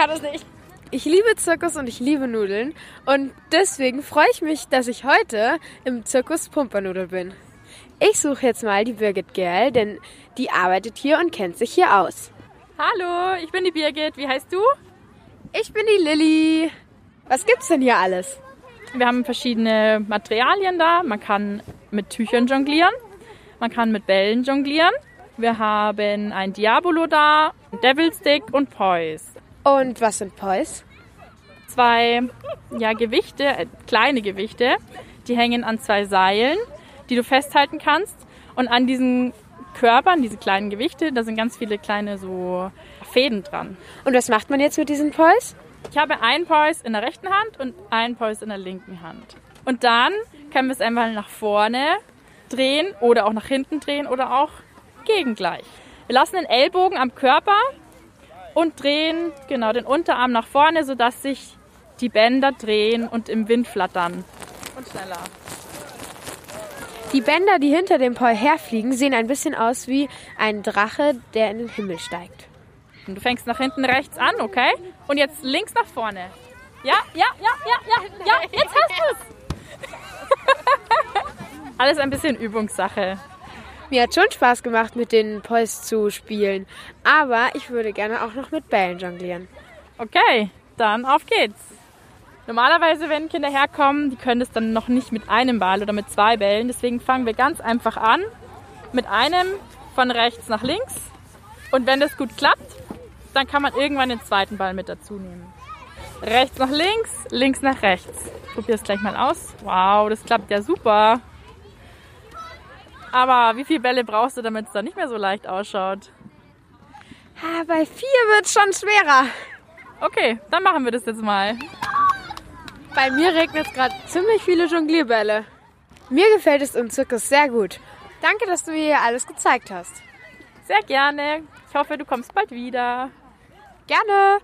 kann das nicht. Ich liebe Zirkus und ich liebe Nudeln und deswegen freue ich mich, dass ich heute im Zirkus Pumpernudel bin. Ich suche jetzt mal die Birgit Gerl, denn die arbeitet hier und kennt sich hier aus. Hallo, ich bin die Birgit. Wie heißt du? Ich bin die Lilly. Was gibt's denn hier alles? Wir haben verschiedene Materialien da. Man kann mit Tüchern jonglieren, man kann mit Bällen jonglieren. Wir haben ein Diabolo da, Devil Stick und Poise. Und was sind Poise? Zwei ja, Gewichte, äh, kleine Gewichte, die hängen an zwei Seilen, die du festhalten kannst. Und an diesen Körpern, diese kleinen Gewichte, da sind ganz viele kleine so Fäden dran. Und was macht man jetzt mit diesen Poise? Ich habe ein Poise in der rechten Hand und ein Poise in der linken Hand. Und dann können wir es einmal nach vorne drehen oder auch nach hinten drehen oder auch gegengleich. Wir lassen den Ellbogen am Körper und drehen genau den Unterarm nach vorne, sodass sich die Bänder drehen und im Wind flattern. Und schneller. Die Bänder, die hinter dem Poi herfliegen, sehen ein bisschen aus wie ein Drache, der in den Himmel steigt. Und du fängst nach hinten rechts an, okay? Und jetzt links nach vorne. Ja, ja, ja, ja, ja, ja, jetzt hast du es. Alles ein bisschen Übungssache. Mir hat schon Spaß gemacht, mit den Pois zu spielen. Aber ich würde gerne auch noch mit Bällen jonglieren. Okay, dann auf geht's. Normalerweise, wenn Kinder herkommen, die können es dann noch nicht mit einem Ball oder mit zwei Bällen. Deswegen fangen wir ganz einfach an mit einem von rechts nach links. Und wenn das gut klappt, dann kann man irgendwann den zweiten Ball mit dazu nehmen. Rechts nach links, links nach rechts. Probier es gleich mal aus. Wow, das klappt ja super. Aber wie viele Bälle brauchst du, damit es dann nicht mehr so leicht ausschaut? Ah, bei vier wird es schon schwerer. Okay, dann machen wir das jetzt mal. Bei mir regnet es gerade ziemlich viele Jonglierbälle. Mir gefällt es im Zirkus sehr gut. Danke, dass du mir hier alles gezeigt hast. Sehr gerne. Ich hoffe, du kommst bald wieder. Gerne.